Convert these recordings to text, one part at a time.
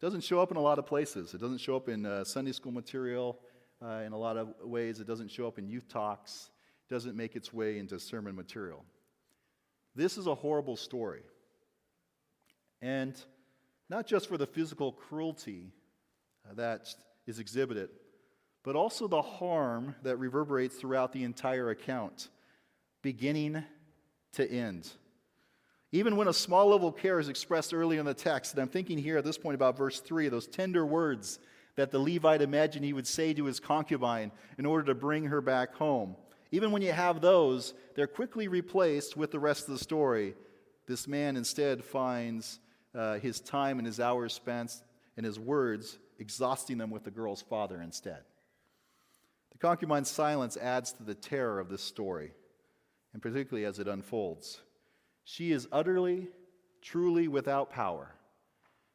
It doesn't show up in a lot of places. It doesn't show up in uh, Sunday school material uh, in a lot of ways. It doesn't show up in youth talks. It doesn't make its way into sermon material. This is a horrible story. And not just for the physical cruelty uh, that is exhibited, but also the harm that reverberates throughout the entire account, beginning to end. Even when a small level of care is expressed early in the text, and I'm thinking here at this point about verse 3, those tender words that the Levite imagined he would say to his concubine in order to bring her back home. Even when you have those, they're quickly replaced with the rest of the story. This man instead finds uh, his time and his hours spent and his words exhausting them with the girl's father instead. The concubine's silence adds to the terror of this story, and particularly as it unfolds. She is utterly, truly without power.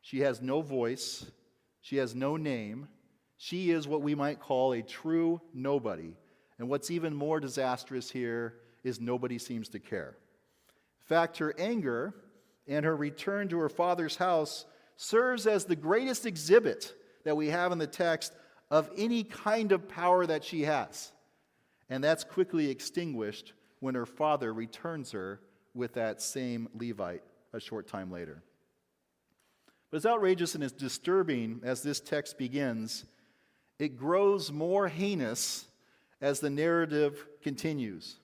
She has no voice, she has no name. She is what we might call a true nobody. And what's even more disastrous here is nobody seems to care. In fact, her anger and her return to her father's house serves as the greatest exhibit that we have in the text of any kind of power that she has. And that's quickly extinguished when her father returns her with that same Levite a short time later. But as outrageous and as disturbing as this text begins, it grows more heinous as the narrative continues,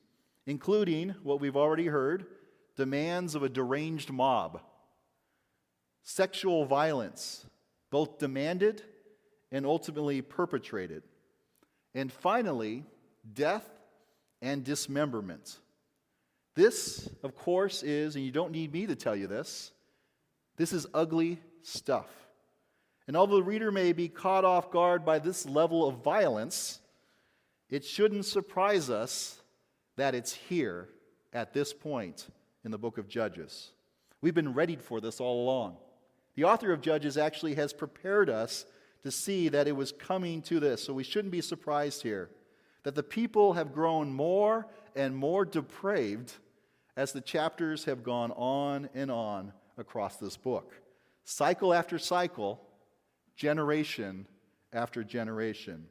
including what we've already heard demands of a deranged mob, sexual violence, both demanded and ultimately perpetrated, and finally, death and dismemberment. This, of course, is, and you don't need me to tell you this, this is ugly stuff. And although the reader may be caught off guard by this level of violence, it shouldn't surprise us that it's here at this point in the book of Judges. We've been readied for this all along. The author of Judges actually has prepared us to see that it was coming to this, so we shouldn't be surprised here that the people have grown more and more depraved as the chapters have gone on and on across this book. Cycle after cycle, generation after generation.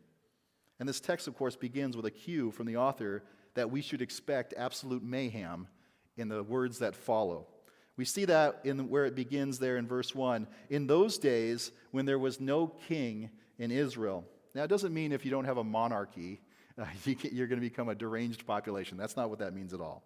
And this text, of course, begins with a cue from the author that we should expect absolute mayhem in the words that follow. We see that in where it begins there in verse 1. In those days when there was no king in Israel. Now, it doesn't mean if you don't have a monarchy, uh, you are going to become a deranged population. That's not what that means at all.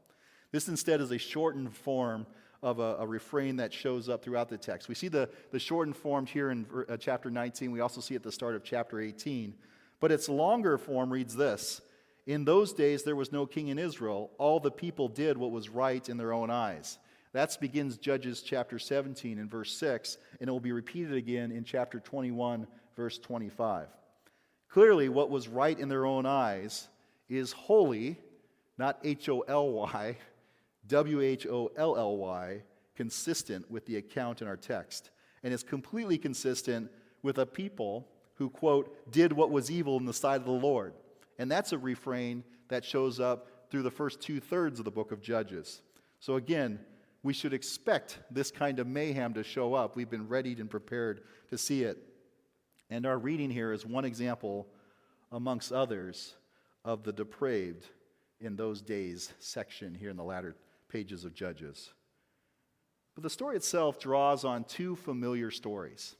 This instead is a shortened form of a, a, refrain that shows up throughout the text. We see the, the shortened form here in uh, chapter 19. We also see at the start of chapter 18. But its longer form reads this In those days there was no king in Israel. All the people did what was right in their own eyes. That begins Judges chapter 17 and verse 6, and it will be repeated again in chapter 21, verse 25. Clearly, what was right in their own eyes is holy, not H O L Y, W H O L L Y, consistent with the account in our text. And is completely consistent with a people who, quote, did what was evil in the sight of the Lord. And that's a refrain that shows up through the first two thirds of the book of Judges. So again, we should expect this kind of mayhem to show up. We've been readied and prepared to see it. And our reading here is one example, amongst others, of the depraved in those days section here in the latter pages of Judges. But the story itself draws on two familiar stories.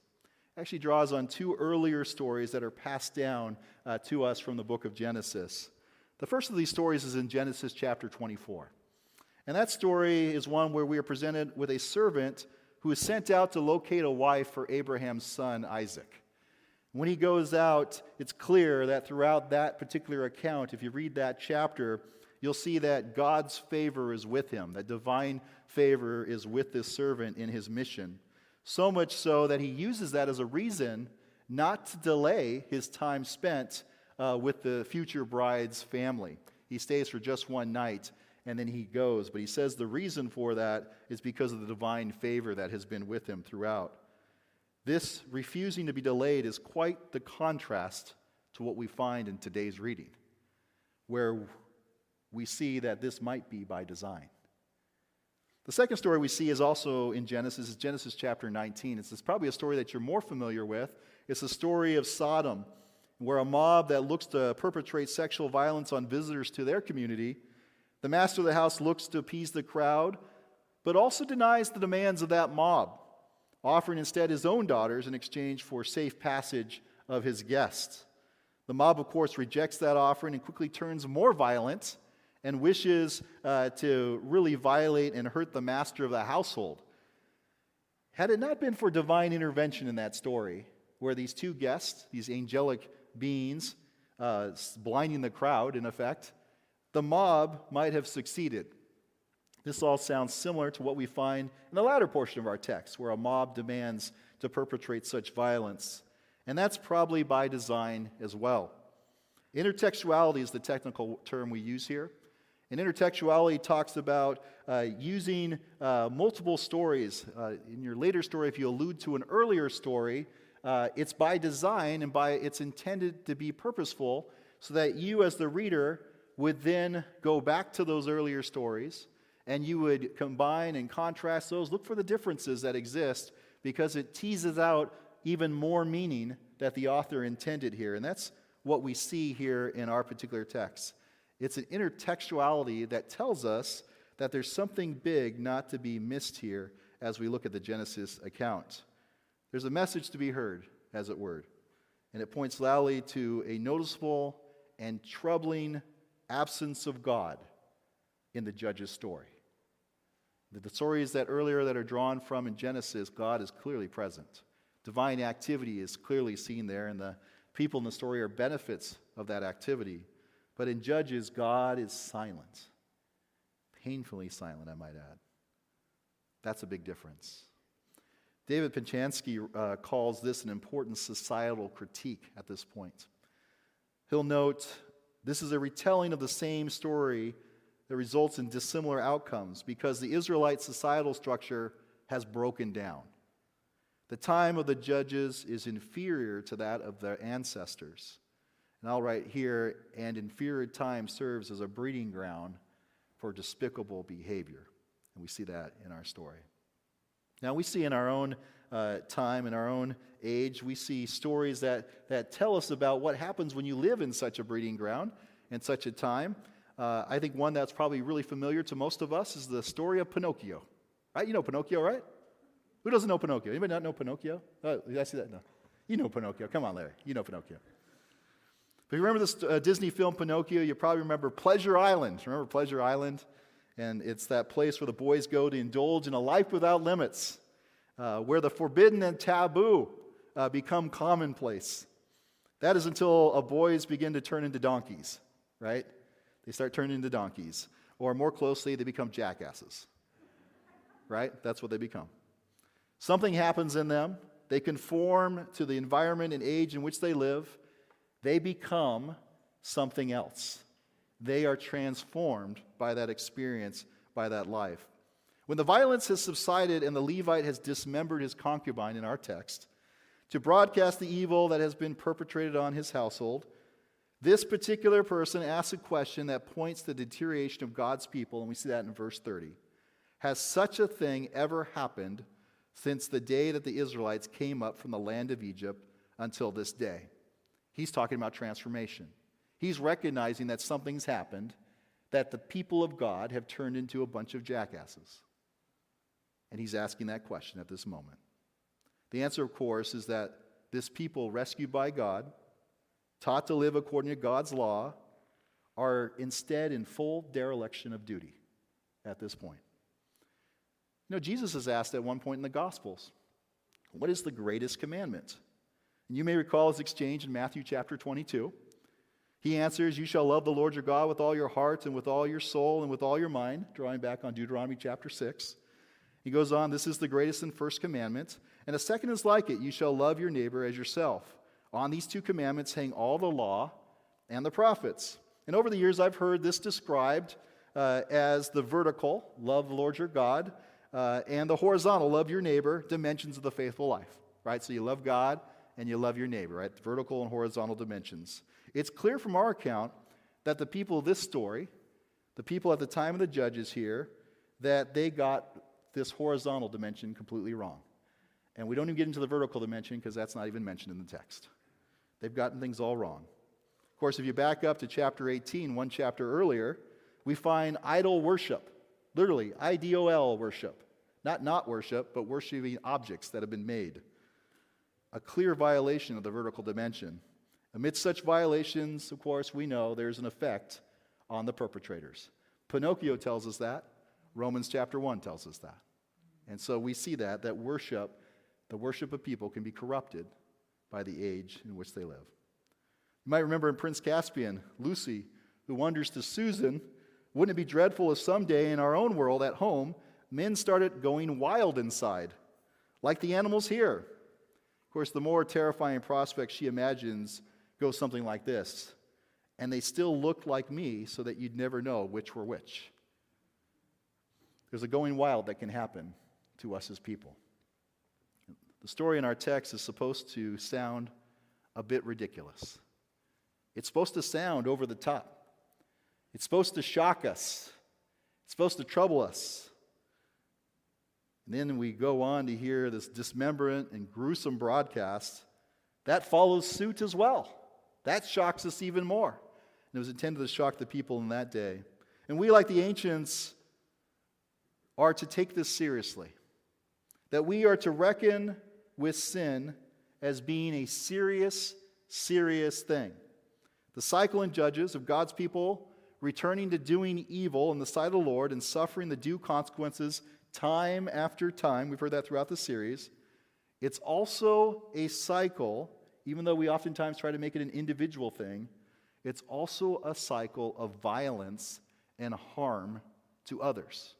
It Actually, draws on two earlier stories that are passed down uh, to us from the book of Genesis. The first of these stories is in Genesis chapter 24. And that story is one where we are presented with a servant who is sent out to locate a wife for Abraham's son, Isaac. When he goes out, it's clear that throughout that particular account, if you read that chapter, you'll see that God's favor is with him, that divine favor is with this servant in his mission. So much so that he uses that as a reason not to delay his time spent uh, with the future bride's family. He stays for just one night and then he goes. But he says the reason for that is because of the divine favor that has been with him throughout. This refusing to be delayed is quite the contrast to what we find in today's reading, where we see that this might be by design. The second story we see is also in Genesis, is Genesis chapter 19. It's, it's probably a story that you're more familiar with. It's the story of Sodom, where a mob that looks to perpetrate sexual violence on visitors to their community, the master of the house looks to appease the crowd, but also denies the demands of that mob, offering instead his own daughters in exchange for safe passage of his guests. The mob, of course, rejects that offering and quickly turns more violent and wishes uh, to really violate and hurt the master of the household. Had it not been for divine intervention in that story, where these two guests, these angelic beings, uh, blinding the crowd in effect, the mob might have succeeded. This all sounds similar to what we find in the latter portion of our text, where a mob demands to perpetrate such violence. And that's probably by design as well. Intertextuality is the technical term we use here. And intertextuality talks about uh, using uh, multiple stories. Uh, in your later story, if you allude to an earlier story, uh, it's by design and by it's intended to be purposeful so that you, as the reader, would then go back to those earlier stories and you would combine and contrast those. Look for the differences that exist because it teases out even more meaning that the author intended here. And that's what we see here in our particular text. It's an intertextuality that tells us that there's something big not to be missed here as we look at the Genesis account. There's a message to be heard, as it were, and it points loudly to a noticeable and troubling absence of God in the judge's story. The stories that earlier that are drawn from in Genesis, God is clearly present. Divine activity is clearly seen there, and the people in the story are benefits of that activity. But in Judges, God is silent. Painfully silent, I might add. That's a big difference. David Penchansky uh, calls this an important societal critique at this point. He'll note this is a retelling of the same story that results in dissimilar outcomes because the Israelite societal structure has broken down. The time of the judges is inferior to that of their ancestors. And I'll write here, and inferior time serves as a breeding ground for despicable behavior. And we see that in our story. Now, we see in our own uh, time, in our own age, we see stories that, that tell us about what happens when you live in such a breeding ground in such a time. Uh, I think one that's probably really familiar to most of us is the story of Pinocchio. Right? You know Pinocchio, right? Who doesn't know Pinocchio? Anybody not know Pinocchio? Oh, did I see that? No. You know Pinocchio. Come on, Larry. You know Pinocchio. If you remember this uh, Disney film Pinocchio, you probably remember Pleasure Island. Remember Pleasure Island? And it's that place where the boys go to indulge in a life without limits, uh, where the forbidden and taboo uh, become commonplace. That is until boys begin to turn into donkeys, right? They start turning into donkeys. Or more closely, they become jackasses, right? That's what they become. Something happens in them. They conform to the environment and age in which they live they become something else. They are transformed by that experience, by that life. When the violence has subsided and the Levite has dismembered his concubine in our text, to broadcast the evil that has been perpetrated on his household, this particular person asks a question that points to the deterioration of God's people, and we see that in verse 30. Has such a thing ever happened since the day that the Israelites came up from the land of Egypt until this day? He's talking about transformation. He's recognizing that something's happened, that the people of God have turned into a bunch of jackasses. And he's asking that question at this moment. The answer, of course, is that this people, rescued by God, taught to live according to God's law, are instead in full dereliction of duty at this point. You know, Jesus is asked at one point in the Gospels, What is the greatest commandment? And you may recall his exchange in Matthew chapter 22. He answers, You shall love the Lord your God with all your heart and with all your soul and with all your mind, drawing back on Deuteronomy chapter 6. He goes on, This is the greatest and first commandment. And a second is like it You shall love your neighbor as yourself. On these two commandments hang all the law and the prophets. And over the years, I've heard this described uh, as the vertical, love the Lord your God, uh, and the horizontal, love your neighbor, dimensions of the faithful life. Right? So you love God and you love your neighbor, right? Vertical and horizontal dimensions. It's clear from our account that the people of this story, the people at the time of the judges here, that they got this horizontal dimension completely wrong. And we don't even get into the vertical dimension because that's not even mentioned in the text. They've gotten things all wrong. Of course, if you back up to chapter 18, one chapter earlier, we find idol worship. Literally, I D O L worship. Not not worship, but worshiping objects that have been made. A clear violation of the vertical dimension. Amidst such violations, of course, we know there's an effect on the perpetrators. Pinocchio tells us that. Romans chapter 1 tells us that. And so we see that, that worship, the worship of people, can be corrupted by the age in which they live. You might remember in Prince Caspian, Lucy, who wonders to Susan, wouldn't it be dreadful if someday in our own world at home, men started going wild inside, like the animals here? Of course, the more terrifying prospect she imagines goes something like this and they still looked like me so that you'd never know which were which. There's a going wild that can happen to us as people. The story in our text is supposed to sound a bit ridiculous. It's supposed to sound over the top. It's supposed to shock us. It's supposed to trouble us. And then we go on to hear this dismemberment and gruesome broadcast. That follows suit as well. That shocks us even more. And it was intended to shock the people in that day. And we, like the ancients, are to take this seriously. That we are to reckon with sin as being a serious, serious thing. The cycle in Judges of God's people returning to doing evil in the sight of the Lord and suffering the due consequences time after time. We've heard that throughout the series. It's also a cycle, even though we oftentimes try to make it an individual thing, it's also a cycle of violence and harm to others.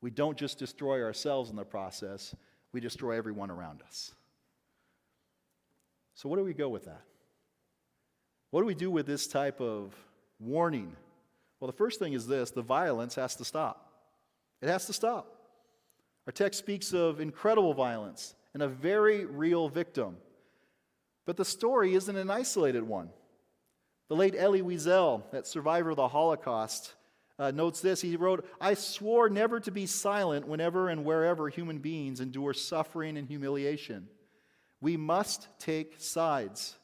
We don't just destroy ourselves in the process, we destroy everyone around us. So, what do we go with that? What do we do with this type of warning? Well, the first thing is this the violence has to stop. It has to stop. Our text speaks of incredible violence and a very real victim. But the story isn't an isolated one. The late Elie Wiesel, that survivor of the Holocaust, uh, notes this. He wrote, I swore never to be silent whenever and wherever human beings endure suffering and humiliation. We must take sides.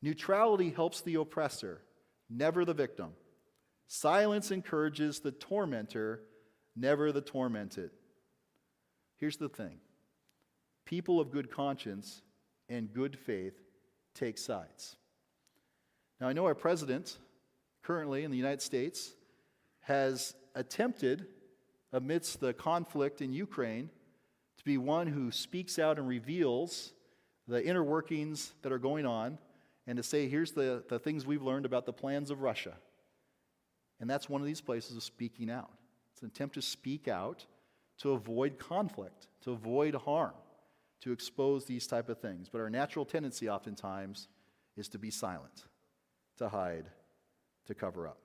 Neutrality helps the oppressor, never the victim. Silence encourages the tormentor, never the tormented. Here's the thing people of good conscience and good faith take sides. Now, I know our president, currently in the United States, has attempted, amidst the conflict in Ukraine, to be one who speaks out and reveals the inner workings that are going on and to say, here's the, the things we've learned about the plans of Russia. And that's one of these places of speaking out. It's an attempt to speak out to avoid conflict, to avoid harm, to expose these type of things. But our natural tendency oftentimes is to be silent to hide, to cover up.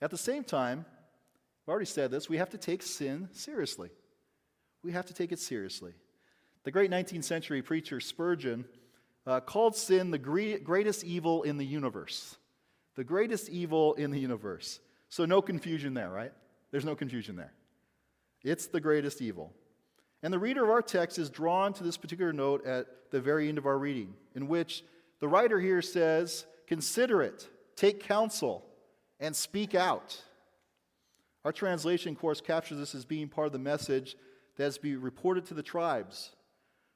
At the same time, I've already said this, we have to take sin seriously. We have to take it seriously. The great 19th century preacher Spurgeon uh, called sin the greatest evil in the universe. The greatest evil in the universe. So, no confusion there, right? There's no confusion there. It's the greatest evil. And the reader of our text is drawn to this particular note at the very end of our reading, in which the writer here says, Consider it, take counsel, and speak out. Our translation, course, captures this as being part of the message that is to be reported to the tribes.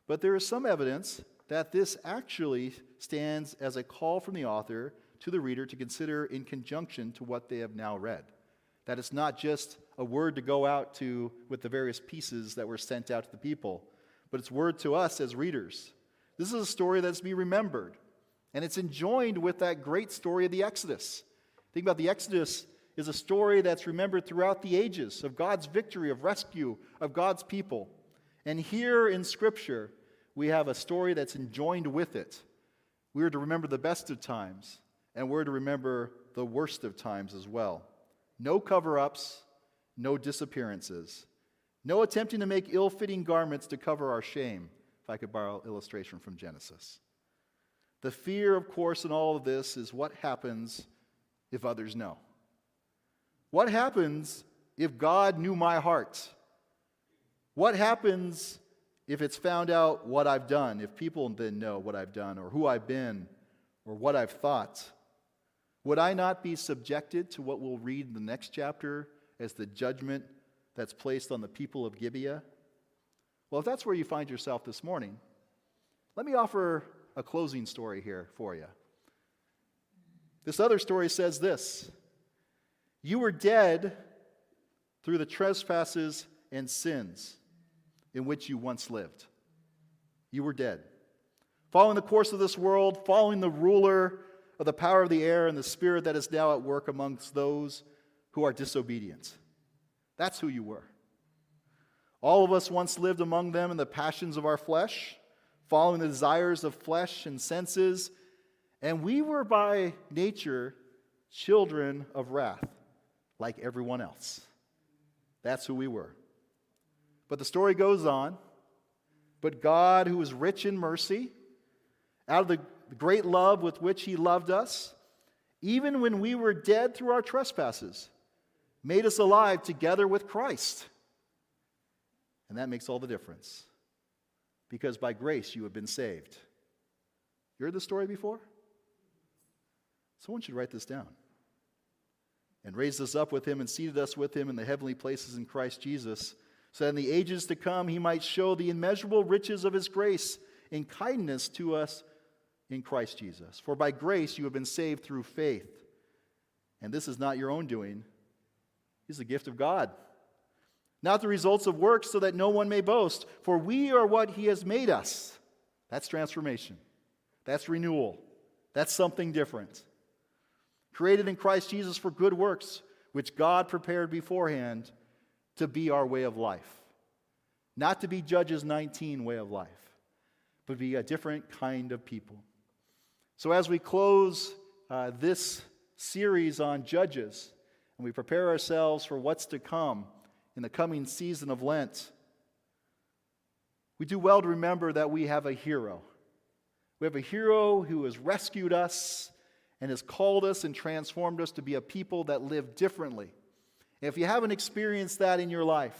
But there is some evidence that this actually stands as a call from the author to the reader to consider in conjunction to what they have now read. That it's not just a word to go out to with the various pieces that were sent out to the people, but it's word to us as readers. This is a story that's to be remembered. And it's enjoined with that great story of the Exodus. Think about the Exodus is a story that's remembered throughout the ages of God's victory, of rescue of God's people. And here in Scripture, we have a story that's enjoined with it. We are to remember the best of times, and we're to remember the worst of times as well. No cover ups, no disappearances, no attempting to make ill fitting garments to cover our shame, if I could borrow illustration from Genesis. The fear, of course, in all of this is what happens if others know. What happens if God knew my heart? What happens if it's found out what I've done, if people then know what I've done, or who I've been, or what I've thought? Would I not be subjected to what we'll read in the next chapter as the judgment that's placed on the people of Gibeah? Well, if that's where you find yourself this morning, let me offer a closing story here for you. This other story says this You were dead through the trespasses and sins in which you once lived. You were dead. Following the course of this world, following the ruler of the power of the air and the spirit that is now at work amongst those who are disobedient. That's who you were. All of us once lived among them in the passions of our flesh, following the desires of flesh and senses, and we were by nature children of wrath, like everyone else. That's who we were. But the story goes on. But God, who is rich in mercy, out of the great love with which He loved us, even when we were dead through our trespasses, made us alive together with Christ. And that makes all the difference. Because by grace you have been saved. You heard the story before? Someone should write this down. And raised us up with him and seated us with him in the heavenly places in Christ Jesus so that in the ages to come he might show the immeasurable riches of his grace in kindness to us in Christ Jesus. For by grace you have been saved through faith. And this is not your own doing, it's the gift of God. Not the results of works, so that no one may boast. For we are what he has made us. That's transformation. That's renewal. That's something different. Created in Christ Jesus for good works, which God prepared beforehand to be our way of life. Not to be Judges 19 way of life, but be a different kind of people. So, as we close uh, this series on Judges and we prepare ourselves for what's to come in the coming season of Lent, we do well to remember that we have a hero. We have a hero who has rescued us and has called us and transformed us to be a people that live differently if you haven't experienced that in your life,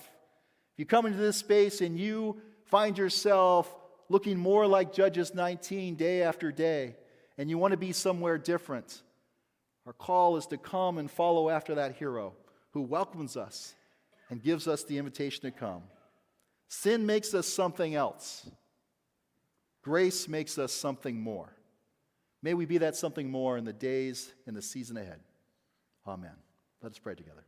if you come into this space and you find yourself looking more like Judges 19 day after day, and you want to be somewhere different, our call is to come and follow after that hero who welcomes us and gives us the invitation to come. Sin makes us something else. Grace makes us something more. May we be that something more in the days and the season ahead. Amen. Let us pray together.